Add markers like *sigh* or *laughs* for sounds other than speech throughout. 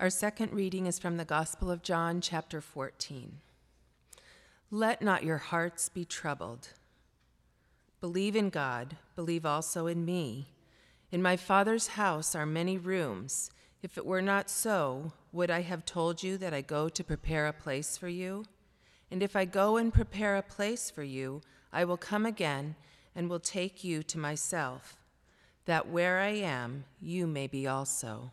Our second reading is from the Gospel of John, chapter 14. Let not your hearts be troubled. Believe in God, believe also in me. In my Father's house are many rooms. If it were not so, would I have told you that I go to prepare a place for you? And if I go and prepare a place for you, I will come again and will take you to myself, that where I am, you may be also.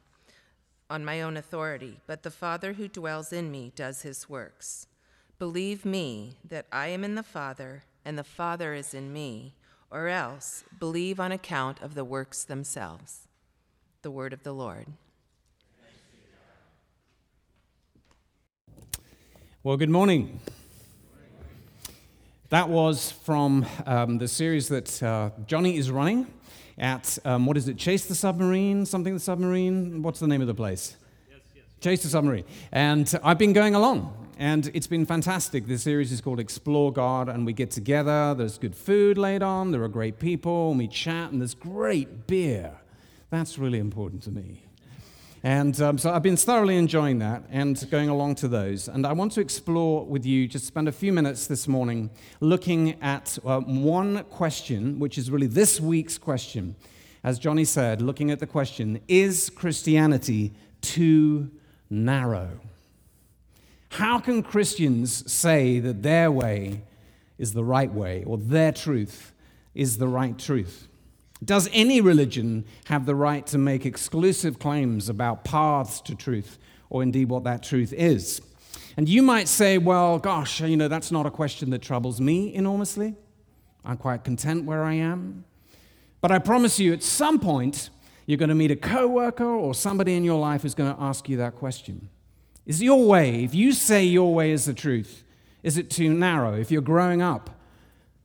on my own authority, but the Father who dwells in me does his works. Believe me that I am in the Father and the Father is in me, or else believe on account of the works themselves. The word of the Lord. Well, good morning. That was from um, the series that uh, Johnny is running at, um, what is it, Chase the Submarine? Something the Submarine? What's the name of the place? Yes, yes. Chase the Submarine. And I've been going along, and it's been fantastic. The series is called Explore God, and we get together. There's good food laid on, there are great people, and we chat, and there's great beer. That's really important to me. And um, so I've been thoroughly enjoying that and going along to those. And I want to explore with you, just spend a few minutes this morning looking at uh, one question, which is really this week's question. As Johnny said, looking at the question Is Christianity too narrow? How can Christians say that their way is the right way or their truth is the right truth? Does any religion have the right to make exclusive claims about paths to truth, or indeed what that truth is? And you might say, well, gosh, you know, that's not a question that troubles me enormously. I'm quite content where I am. But I promise you, at some point, you're going to meet a coworker or somebody in your life who's going to ask you that question. Is your way, if you say your way is the truth, is it too narrow? If you're growing up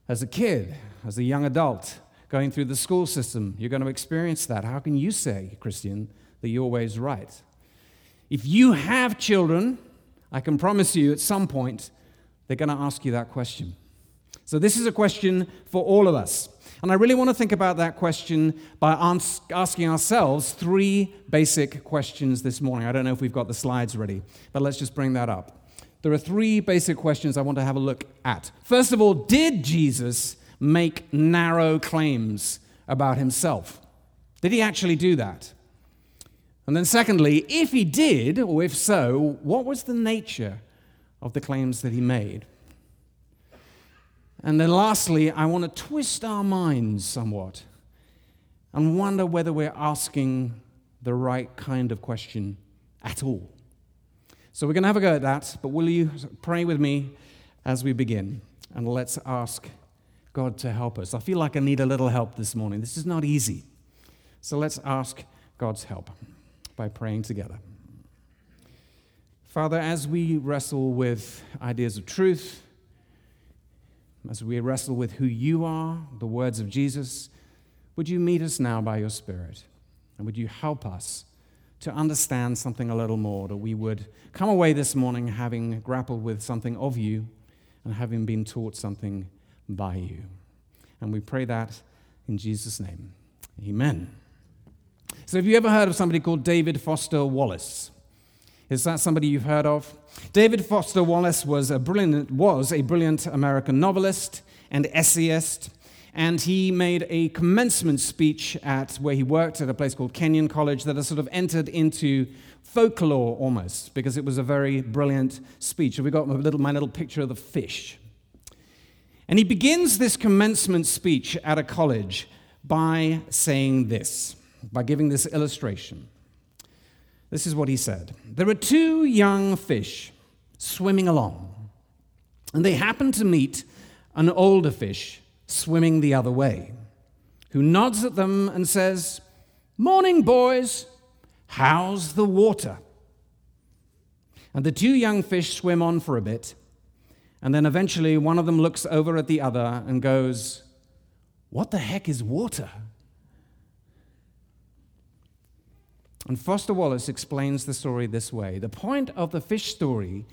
as a kid, as a young adult, going through the school system, you're going to experience that. How can you say, Christian, that your way is right? If you have children, I can promise you at some point they're going to ask you that question. So, this is a question for all of us. And I really want to think about that question by asking ourselves three basic questions this morning. I don't know if we've got the slides ready, but let's just bring that up. There are three basic questions I want to have a look at. First of all, did Jesus make narrow claims about himself? Did he actually do that? And then, secondly, if he did, or if so, what was the nature of the claims that he made? And then, lastly, I want to twist our minds somewhat and wonder whether we're asking the right kind of question at all. So, we're going to have a go at that, but will you pray with me as we begin? And let's ask God to help us. I feel like I need a little help this morning. This is not easy. So let's ask God's help by praying together. Father, as we wrestle with ideas of truth, as we wrestle with who you are, the words of Jesus, would you meet us now by your Spirit? And would you help us to understand something a little more, that we would come away this morning having grappled with something of you and having been taught something by you. And we pray that in Jesus' name. Amen. So, have you ever heard of somebody called David Foster Wallace? Is that somebody you've heard of? David Foster Wallace was a brilliant, was a brilliant American novelist and essayist, and he made a commencement speech at where he worked at a place called Kenyon College that has sort of entered into folklore almost, because it was a very brilliant speech. we got my little, my little picture of the fish. And he begins this commencement speech at a college by saying this, by giving this illustration. This is what he said There are two young fish swimming along, and they happen to meet an older fish swimming the other way, who nods at them and says, Morning, boys. How's the water? And the two young fish swim on for a bit, and then eventually one of them looks over at the other and goes, What the heck is water? And Foster Wallace explains the story this way The point of the fish story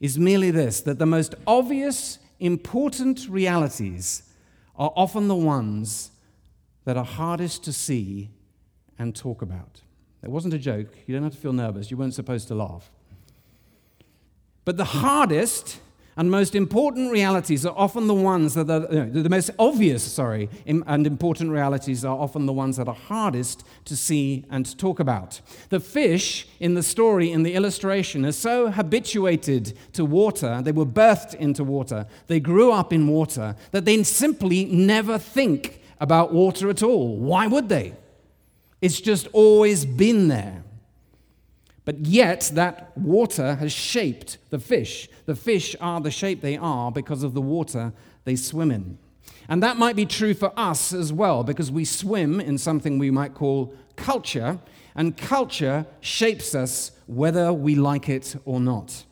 is merely this that the most obvious, important realities are often the ones that are hardest to see and talk about. It wasn't a joke. You don't have to feel nervous. You weren't supposed to laugh. But the hardest and most important realities are often the ones that are the most obvious, sorry, and important realities are often the ones that are hardest to see and to talk about. The fish in the story, in the illustration, are so habituated to water, they were birthed into water, they grew up in water, that they simply never think about water at all. Why would they? It's just always been there. But yet, that water has shaped the fish. The fish are the shape they are because of the water they swim in. And that might be true for us as well, because we swim in something we might call culture, and culture shapes us whether we like it or not.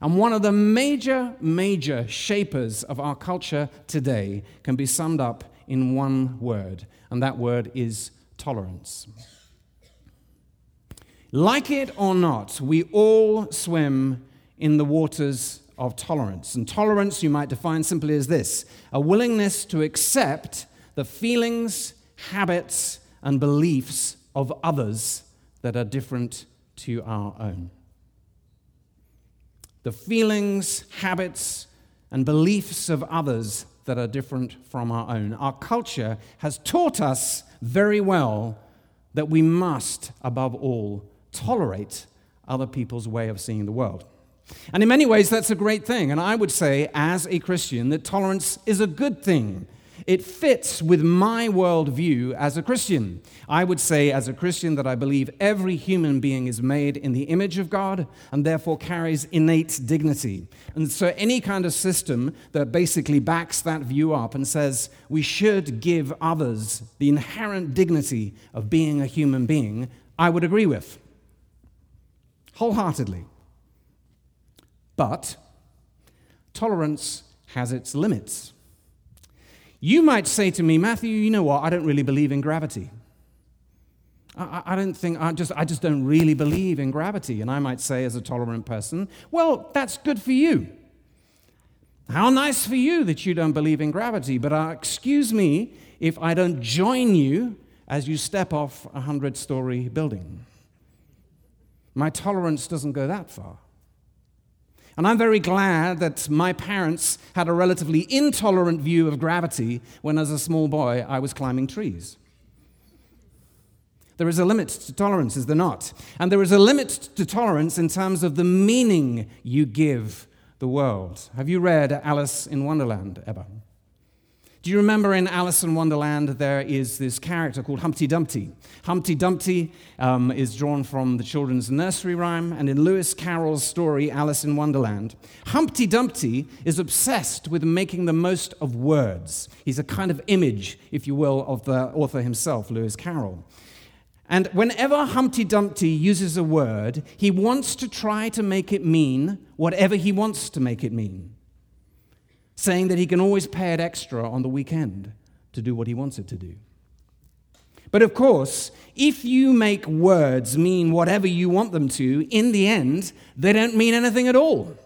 And one of the major, major shapers of our culture today can be summed up in one word, and that word is tolerance. Like it or not, we all swim in the waters of tolerance. And tolerance you might define simply as this a willingness to accept the feelings, habits, and beliefs of others that are different to our own. The feelings, habits, and beliefs of others that are different from our own. Our culture has taught us very well that we must, above all, tolerate other people's way of seeing the world. And in many ways, that's a great thing. And I would say, as a Christian, that tolerance is a good thing. It fits with my worldview as a Christian. I would say, as a Christian, that I believe every human being is made in the image of God and therefore carries innate dignity. And so, any kind of system that basically backs that view up and says we should give others the inherent dignity of being a human being, I would agree with wholeheartedly. But tolerance has its limits. You might say to me, Matthew, you know what? I don't really believe in gravity. I, I, don't think, I just, I just don't really believe in gravity. And I might say, as a tolerant person, well, that's good for you. How nice for you that you don't believe in gravity. But uh, excuse me if I don't join you as you step off a hundred story building. My tolerance doesn't go that far. And I'm very glad that my parents had a relatively intolerant view of gravity when, as a small boy, I was climbing trees. There is a limit to tolerance, is there not? And there is a limit to tolerance in terms of the meaning you give the world. Have you read Alice in Wonderland ever? Do you remember in Alice in Wonderland there is this character called Humpty Dumpty? Humpty Dumpty um, is drawn from the children's nursery rhyme, and in Lewis Carroll's story, Alice in Wonderland, Humpty Dumpty is obsessed with making the most of words. He's a kind of image, if you will, of the author himself, Lewis Carroll. And whenever Humpty Dumpty uses a word, he wants to try to make it mean whatever he wants to make it mean saying that he can always pay it extra on the weekend to do what he wants it to do. But of course, if you make words mean whatever you want them to, in the end, they don't mean anything at all.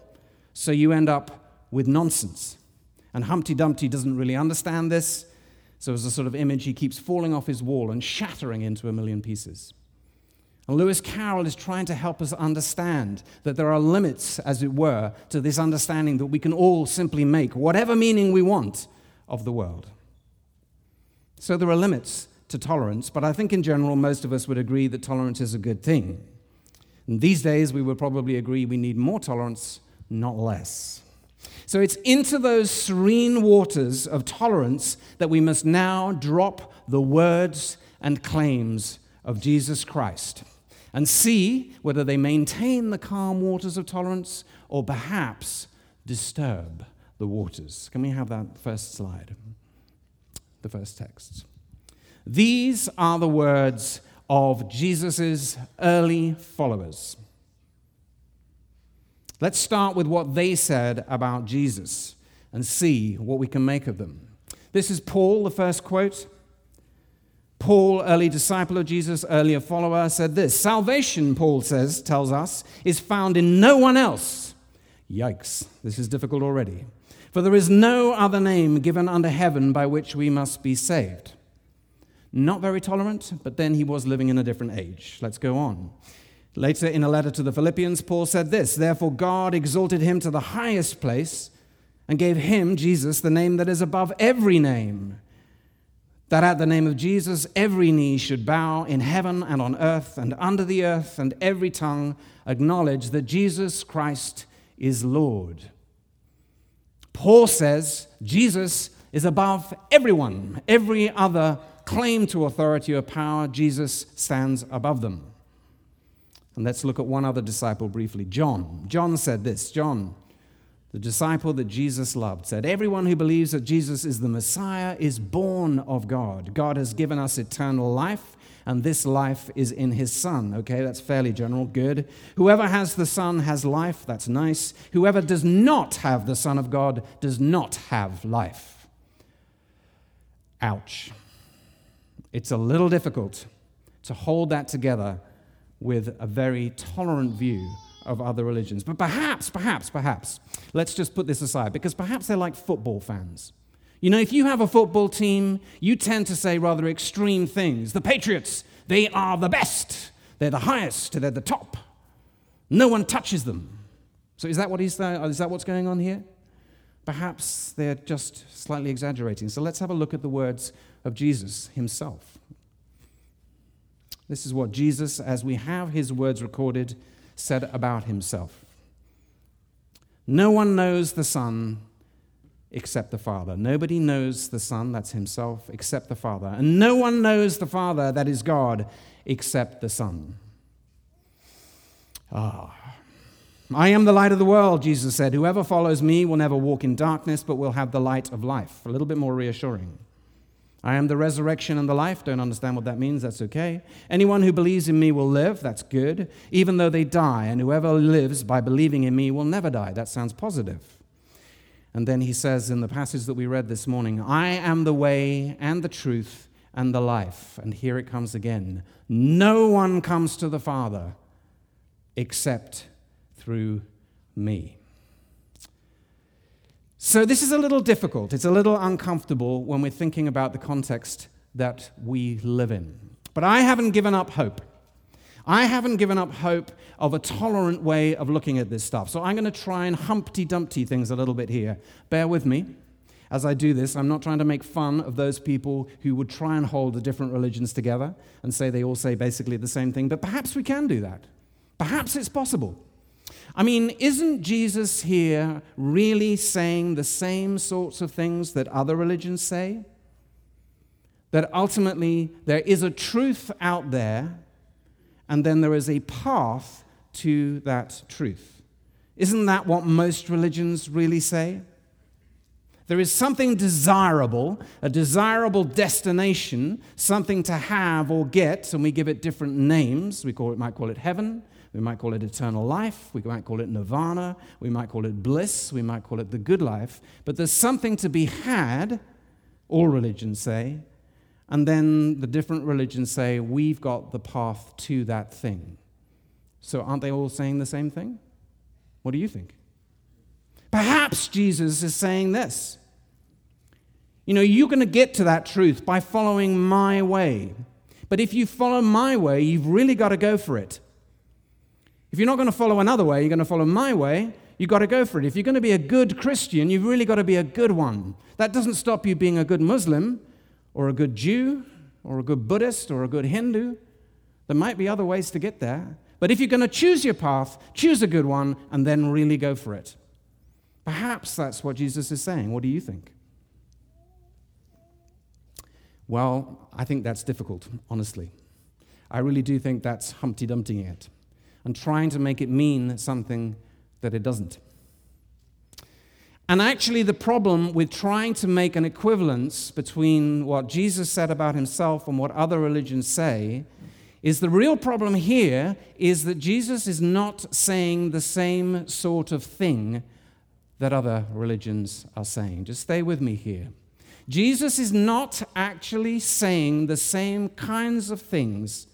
So you end up with nonsense. And Humpty Dumpty doesn't really understand this. So, as a sort of image, he keeps falling off his wall and shattering into a million pieces. And Lewis Carroll is trying to help us understand that there are limits, as it were, to this understanding that we can all simply make whatever meaning we want of the world. So there are limits to tolerance, but I think in general most of us would agree that tolerance is a good thing. And these days, we would probably agree we need more tolerance, not less. So it's into those serene waters of tolerance that we must now drop the words and claims of Jesus Christ and see whether they maintain the calm waters of tolerance or perhaps disturb the waters. Can we have that first slide? The first text. These are the words of Jesus' early followers. Let's start with what they said about Jesus and see what we can make of them. This is Paul, the first quote. Paul, early disciple of Jesus, earlier follower, said this Salvation, Paul says, tells us, is found in no one else. Yikes, this is difficult already. For there is no other name given under heaven by which we must be saved. Not very tolerant, but then he was living in a different age. Let's go on. Later, in a letter to the Philippians, Paul said this Therefore, God exalted him to the highest place and gave him, Jesus, the name that is above every name that at the name of Jesus every knee should bow in heaven and on earth and under the earth, and every tongue acknowledge that Jesus Christ is Lord. Paul says Jesus is above everyone, every other claim to authority or power, Jesus stands above them. And let's look at one other disciple briefly John. John said this John the disciple that Jesus loved, said, Everyone who believes that Jesus is the Messiah is born of God. God has given us eternal life, and this life is in his Son. Okay, that's fairly general. Good. Whoever has the Son has life. That's nice. Whoever does not have the Son of God does not have life. Ouch. It's a little difficult to hold that together with a very tolerant view of other religions. But perhaps, perhaps, perhaps, let's just put this aside because perhaps they're like football fans. You know, if you have a football team, you tend to say rather extreme things. The Patriots, they are the best, they're the highest, they're the top. No one touches them. So is that what he's uh, is that what's going on here? Perhaps they're just slightly exaggerating. So let's have a look at the words of Jesus himself. This is what Jesus, as we have his words recorded, said about himself No one knows the Son except the Father. Nobody knows the Son, that's himself, except the Father. And no one knows the Father, that is God, except the Son. Ah. I am the light of the world, Jesus said. Whoever follows me will never walk in darkness, but will have the light of life. A little bit more reassuring. I am the resurrection and the life. Don't understand what that means. That's okay. Anyone who believes in me will live. That's good. Even though they die. And whoever lives by believing in me will never die. That sounds positive. And then he says in the passage that we read this morning I am the way and the truth and the life. And here it comes again. No one comes to the Father except through me. So, this is a little difficult. It's a little uncomfortable when we're thinking about the context that we live in. But I haven't given up hope. I haven't given up hope of a tolerant way of looking at this stuff. So, I'm going to try and Humpty Dumpty things a little bit here. Bear with me as I do this. I'm not trying to make fun of those people who would try and hold the different religions together and say they all say basically the same thing, but perhaps we can do that. Perhaps it's possible. I mean, isn't Jesus here really saying the same sorts of things that other religions say? That ultimately there is a truth out there, and then there is a path to that truth. Isn't that what most religions really say? There is something desirable, a desirable destination, something to have or get, and we give it different names. We call it, might call it heaven, we might call it eternal life. We might call it nirvana. We might call it bliss. We might call it the good life. But there's something to be had, all religions say. And then the different religions say, we've got the path to that thing. So aren't they all saying the same thing? What do you think? Perhaps Jesus is saying this. You know, you're going to get to that truth by following my way. But if you follow my way, you've really got to go for it. If you're not going to follow another way, you're going to follow my way, you've got to go for it. If you're going to be a good Christian, you've really got to be a good one. That doesn't stop you being a good Muslim or a good Jew or a good Buddhist or a good Hindu. There might be other ways to get there. But if you're going to choose your path, choose a good one and then really go for it. Perhaps that's what Jesus is saying. What do you think? Well, I think that's difficult, honestly. I really do think that's Humpty Dumpty it and trying to make it mean something that it doesn't. And actually, the problem with trying to make an equivalence between what Jesus said about himself and what other religions say is the real problem here is that Jesus is not saying the same sort of thing that other religions are saying. Just stay with me here. Jesus is not actually saying the same kinds of things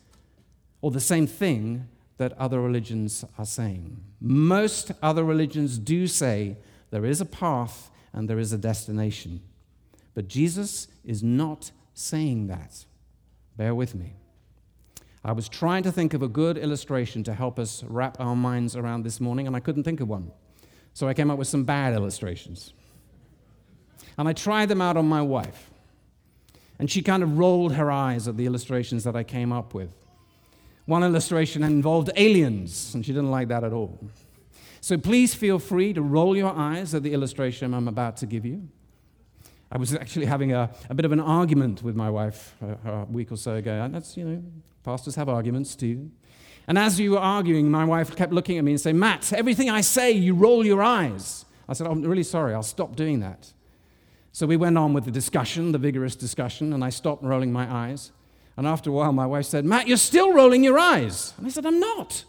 or the same thing that other religions are saying. Most other religions do say there is a path and there is a destination. But Jesus is not saying that. Bear with me. I was trying to think of a good illustration to help us wrap our minds around this morning, and I couldn't think of one. So I came up with some bad illustrations. And I tried them out on my wife. And she kind of rolled her eyes at the illustrations that I came up with. One illustration involved aliens, and she didn't like that at all. So please feel free to roll your eyes at the illustration I'm about to give you. I was actually having a, a bit of an argument with my wife a, a week or so ago. And that's, you know, pastors have arguments too. And as you were arguing, my wife kept looking at me and saying, Matt, everything I say, you roll your eyes. I said, I'm really sorry, I'll stop doing that. So we went on with the discussion, the vigorous discussion, and I stopped rolling my eyes. And after a while, my wife said, Matt, you're still rolling your eyes. And I said, I'm not.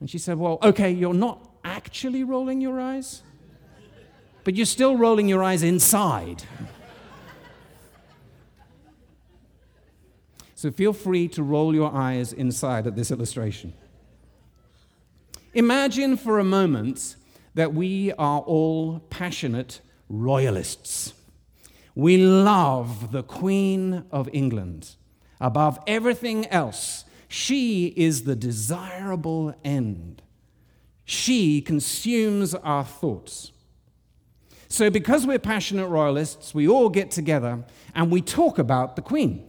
And she said, Well, okay, you're not actually rolling your eyes, but you're still rolling your eyes inside. so feel free to roll your eyes inside at this illustration. Imagine for a moment that we are all passionate royalists. We love the Queen of England above everything else. She is the desirable end. She consumes our thoughts. So, because we're passionate royalists, we all get together and we talk about the Queen.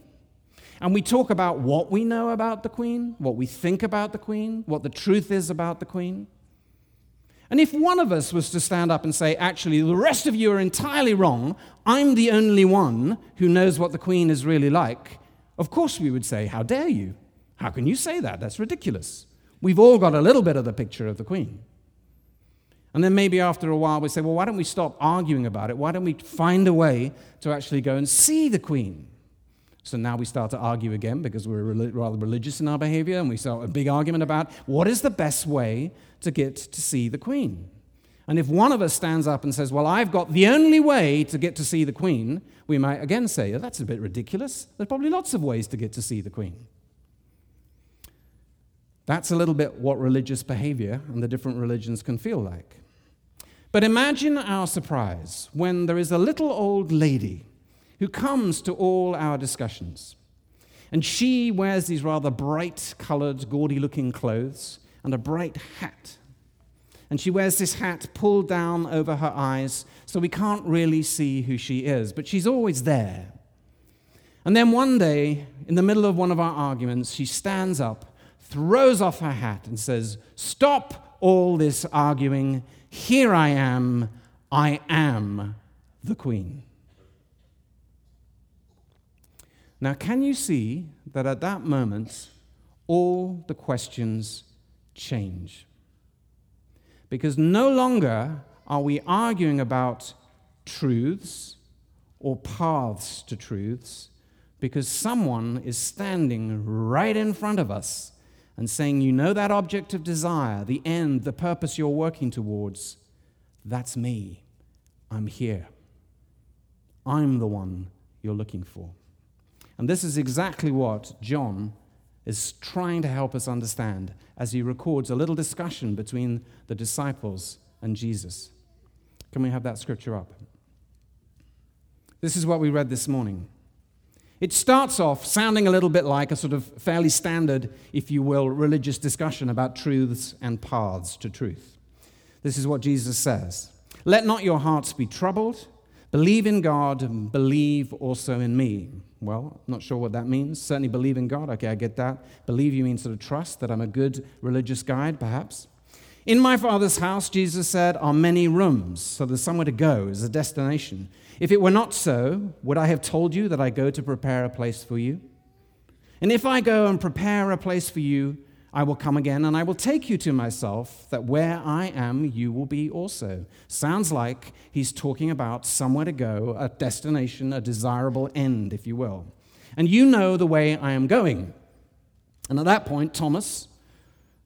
And we talk about what we know about the Queen, what we think about the Queen, what the truth is about the Queen. And if one of us was to stand up and say, actually, the rest of you are entirely wrong, I'm the only one who knows what the Queen is really like, of course we would say, How dare you? How can you say that? That's ridiculous. We've all got a little bit of the picture of the Queen. And then maybe after a while we say, well, why don't we stop arguing about it? Why don't we find a way to actually go and see the Queen? So now we start to argue again because we're rather religious in our behavior, and we start a big argument about what is the best way to get to see the Queen. And if one of us stands up and says, Well, I've got the only way to get to see the Queen, we might again say, oh, That's a bit ridiculous. There's probably lots of ways to get to see the Queen. That's a little bit what religious behavior and the different religions can feel like. But imagine our surprise when there is a little old lady who comes to all our discussions. And she wears these rather bright colored, gaudy looking clothes and a bright hat. And she wears this hat pulled down over her eyes so we can't really see who she is, but she's always there. And then one day, in the middle of one of our arguments, she stands up throws off her hat and says, Stop all this arguing. Here I am. I am the Queen. Now, can you see that at that moment, all the questions change? Because no longer are we arguing about truths or paths to truths, because someone is standing right in front of us and saying, You know that object of desire, the end, the purpose you're working towards? That's me. I'm here. I'm the one you're looking for. And this is exactly what John is trying to help us understand as he records a little discussion between the disciples and Jesus. Can we have that scripture up? This is what we read this morning. It starts off sounding a little bit like a sort of fairly standard, if you will, religious discussion about truths and paths to truth. This is what Jesus says Let not your hearts be troubled. Believe in God believe also in me. Well, I'm not sure what that means. Certainly believe in God. Okay, I get that. Believe you mean sort of trust that I'm a good religious guide, perhaps. In my Father's house, Jesus said, are many rooms. So there's somewhere to go, there's a destination. If it were not so, would I have told you that I go to prepare a place for you? And if I go and prepare a place for you, I will come again and I will take you to myself, that where I am, you will be also. Sounds like he's talking about somewhere to go, a destination, a desirable end, if you will. And you know the way I am going. And at that point, Thomas,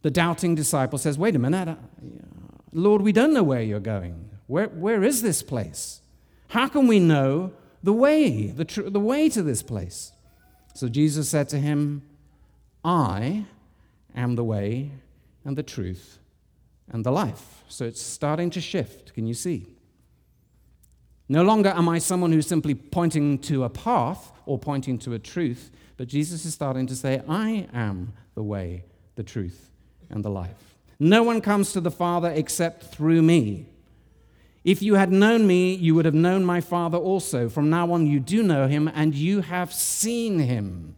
the doubting disciple, says, Wait a minute, uh, Lord, we don't know where you're going. Where, where is this place? How can we know the way, the, tr- the way to this place? So Jesus said to him, I am the way and the truth and the life. So it's starting to shift. Can you see? No longer am I someone who's simply pointing to a path or pointing to a truth, but Jesus is starting to say, I am the way, the truth, and the life. No one comes to the Father except through me. If you had known me, you would have known my Father also. From now on, you do know him, and you have seen him.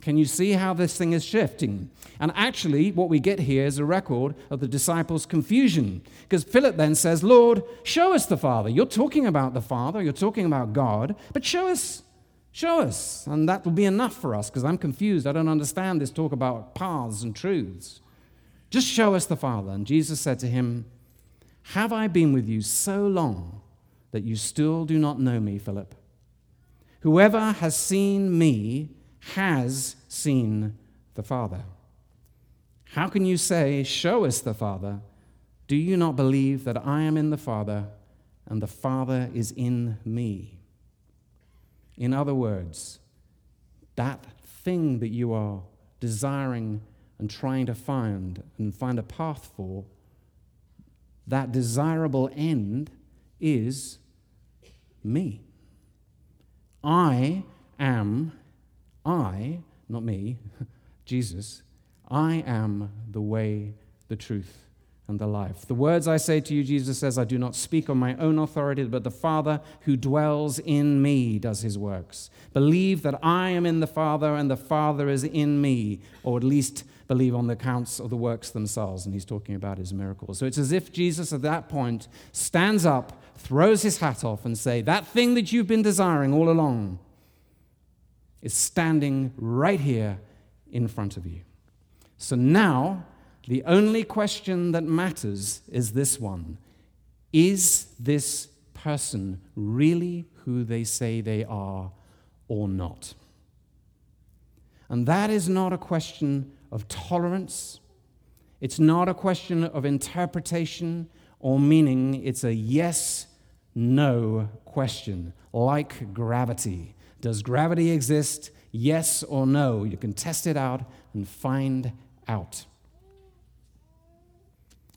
Can you see how this thing is shifting? And actually, what we get here is a record of the disciples' confusion. Because Philip then says, Lord, show us the Father. You're talking about the Father, you're talking about God, but show us. Show us. And that will be enough for us because I'm confused. I don't understand this talk about paths and truths. Just show us the Father. And Jesus said to him, Have I been with you so long that you still do not know me, Philip? Whoever has seen me, has seen the Father. How can you say, Show us the Father? Do you not believe that I am in the Father and the Father is in me? In other words, that thing that you are desiring and trying to find and find a path for, that desirable end is me. I am I, not me, *laughs* Jesus, I am the way, the truth, and the life. The words I say to you, Jesus says, I do not speak on my own authority, but the Father who dwells in me does his works. Believe that I am in the Father and the Father is in me, or at least believe on the accounts of the works themselves. And he's talking about his miracles. So it's as if Jesus at that point stands up, throws his hat off, and say, That thing that you've been desiring all along is standing right here in front of you. So now, the only question that matters is this one Is this person really who they say they are or not? And that is not a question of tolerance. It's not a question of interpretation or meaning. It's a yes no question, like gravity. Does gravity exist? Yes or no? You can test it out and find out.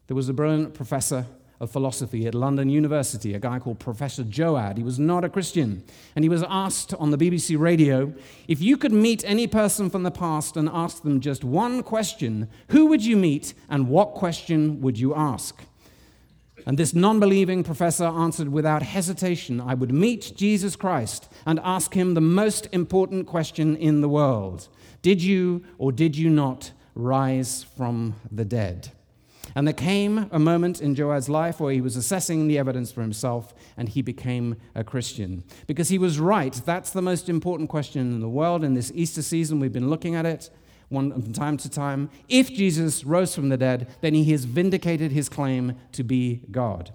There was a brilliant professor of philosophy at London University, a guy called Professor Joad. He was not a Christian. And he was asked on the BBC radio if you could meet any person from the past and ask them just one question, who would you meet and what question would you ask? And this non believing professor answered without hesitation I would meet Jesus Christ and ask him the most important question in the world Did you or did you not rise from the dead? And there came a moment in Joad's life where he was assessing the evidence for himself and he became a Christian. Because he was right. That's the most important question in the world. In this Easter season, we've been looking at it one from time to time. If Jesus rose from the dead, then he has vindicated his claim to be God.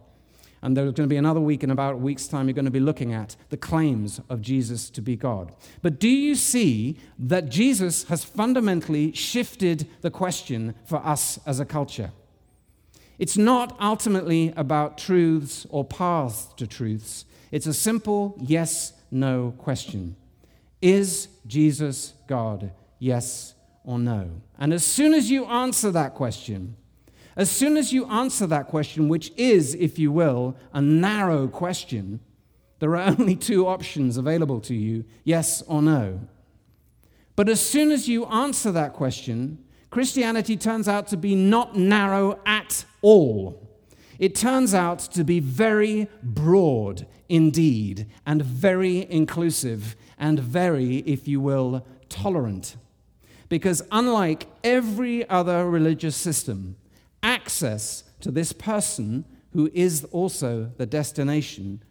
And there's going to be another week in about a week's time, you're going to be looking at the claims of Jesus to be God. But do you see that Jesus has fundamentally shifted the question for us as a culture? It's not ultimately about truths or paths to truths. It's a simple yes no question Is Jesus God? Yes or no? And as soon as you answer that question, as soon as you answer that question, which is, if you will, a narrow question, there are *laughs* only two options available to you yes or no. But as soon as you answer that question, Christianity turns out to be not narrow at all. it turns out to be very broad indeed, and very inclusive, and very, if you will, tolerant. Because unlike every other religious system, access to this person, who is also the destination,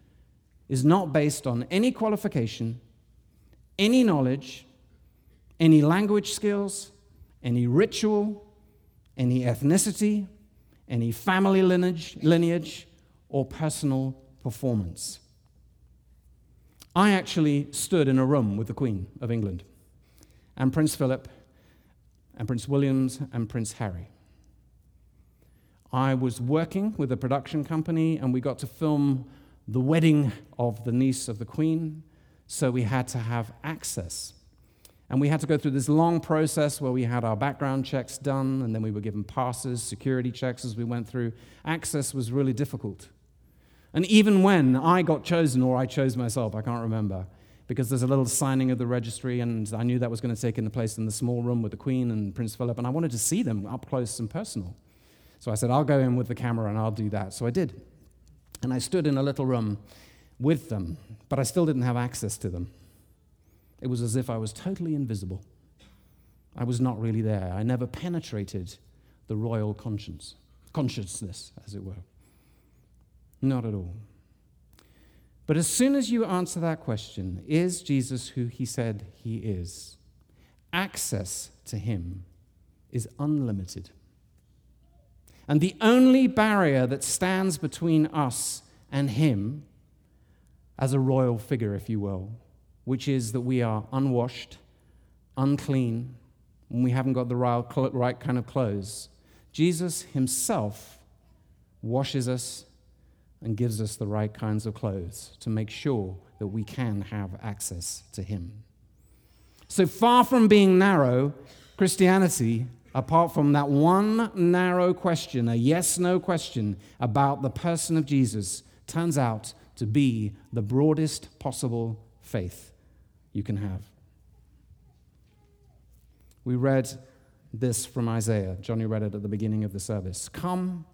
is not based on any qualification, any knowledge, any language skills, any ritual, any ethnicity, any family lineage, lineage or personal performance. I actually stood in a room with the Queen of England and Prince Philip and Prince Williams and Prince Harry. I was working with a production company and we got to film the wedding of the niece of the Queen, so we had to have access. And we had to go through this long process where we had our background checks done, and then we were given passes, security checks as we went through. Access was really difficult. And even when I got chosen, or I chose myself, I can't remember, because there's a little signing of the registry, and I knew that was going to take in the place in the small room with the Queen and Prince Philip, and I wanted to see them up close and personal. So I said, I'll go in with the camera and I'll do that. So I did. And I stood in a little room with them, but I still didn't have access to them. It was as if I was totally invisible. I was not really there. I never penetrated the royal conscience, consciousness, as it were. Not at all. But as soon as you answer that question, is Jesus who he said he is? Access to him is unlimited. And the only barrier that stands between us and him, as a royal figure, if you will, which is that we are unwashed, unclean, and we haven't got the right kind of clothes. Jesus himself washes us and gives us the right kinds of clothes to make sure that we can have access to him. So far from being narrow, Christianity, apart from that one narrow question, a yes no question about the person of Jesus, turns out to be the broadest possible faith you can have. We read this from Isaiah. Johnny read it at the beginning of the service. Come,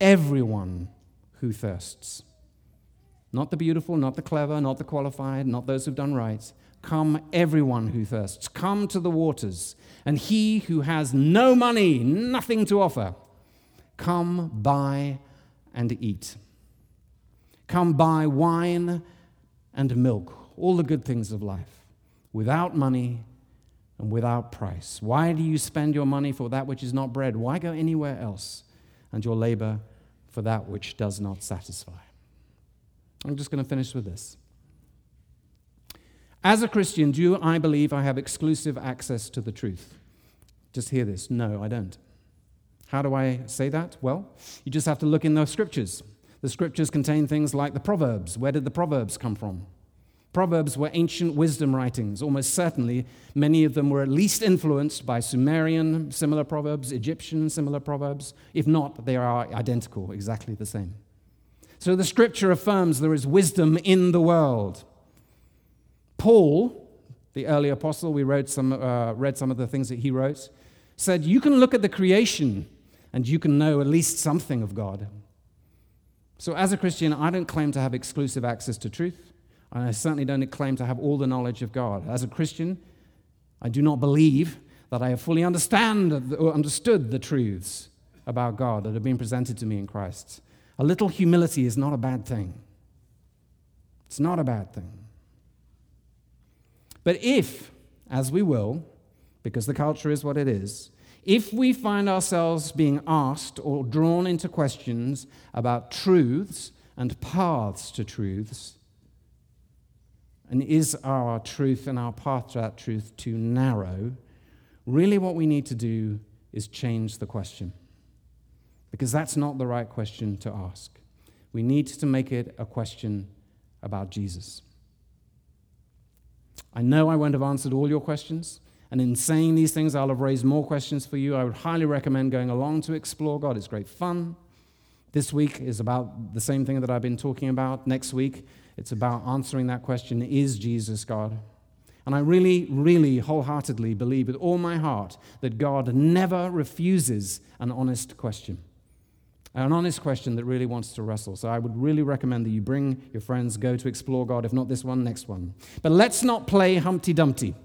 everyone who thirsts. Not the beautiful, not the clever, not the qualified, not those who've done right. Come, everyone who thirsts. Come to the waters. And he who has no money, nothing to offer, come buy and eat. Come buy wine and milk, all the good things of life without money and without price. Why do you spend your money for that which is not bread? Why go anywhere else and your labor for that which does not satisfy? I'm just going to finish with this. As a Christian, do I believe I have exclusive access to the truth? Just hear this. No, I don't. How do I say that? Well, you just have to look in the scriptures. The scriptures contain things like the Proverbs. Where did the Proverbs come from? Proverbs were ancient wisdom writings. Almost certainly, many of them were at least influenced by Sumerian similar proverbs, Egyptian similar proverbs. If not, they are identical, exactly the same. So the scripture affirms there is wisdom in the world. Paul, the early apostle, we read some, uh, read some of the things that he wrote, said, You can look at the creation and you can know at least something of God. So, as a Christian, I don't claim to have exclusive access to truth. And I certainly don't claim to have all the knowledge of God. As a Christian, I do not believe that I have fully understand or understood the truths about God that have been presented to me in Christ. A little humility is not a bad thing. It's not a bad thing. But if, as we will, because the culture is what it is, if we find ourselves being asked or drawn into questions about truths and paths to truths, and is our truth and our path to that truth too narrow? Really, what we need to do is change the question. Because that's not the right question to ask. We need to make it a question about Jesus. I know I won't have answered all your questions, and in saying these things, I'll have raised more questions for you. I would highly recommend going along to explore God. It's great fun. This week is about the same thing that I've been talking about. Next week, it's about answering that question Is Jesus God? And I really, really wholeheartedly believe with all my heart that God never refuses an honest question. an honest question that really wants to wrestle. So I would really recommend that you bring your friends, go to explore God. If not this one, next one. But let's not play Humpty Dumpty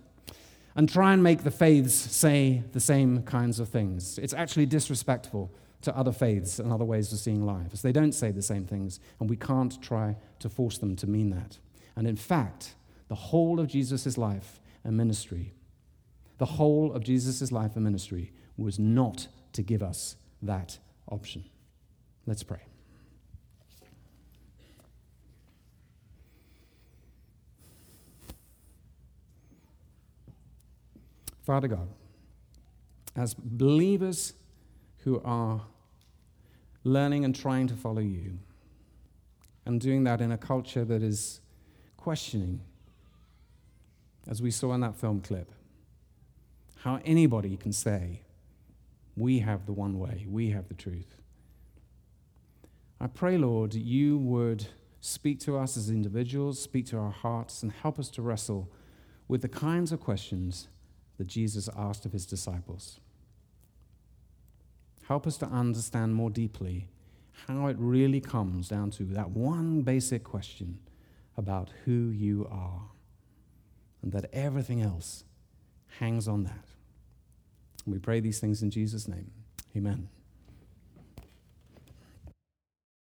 and try and make the faiths say the same kinds of things. It's actually disrespectful to other faiths and other ways of seeing life. As they don't say the same things, and we can't try to force them to mean that. And in fact, the whole of Jesus' life and ministry, the whole of Jesus' life and ministry was not to give us that option. Let's pray. Father God, as believers who are learning and trying to follow you, and doing that in a culture that is questioning, as we saw in that film clip, how anybody can say, We have the one way, we have the truth. I pray, Lord, you would speak to us as individuals, speak to our hearts, and help us to wrestle with the kinds of questions that Jesus asked of his disciples. Help us to understand more deeply how it really comes down to that one basic question about who you are, and that everything else hangs on that. we pray these things in Jesus' name. Amen.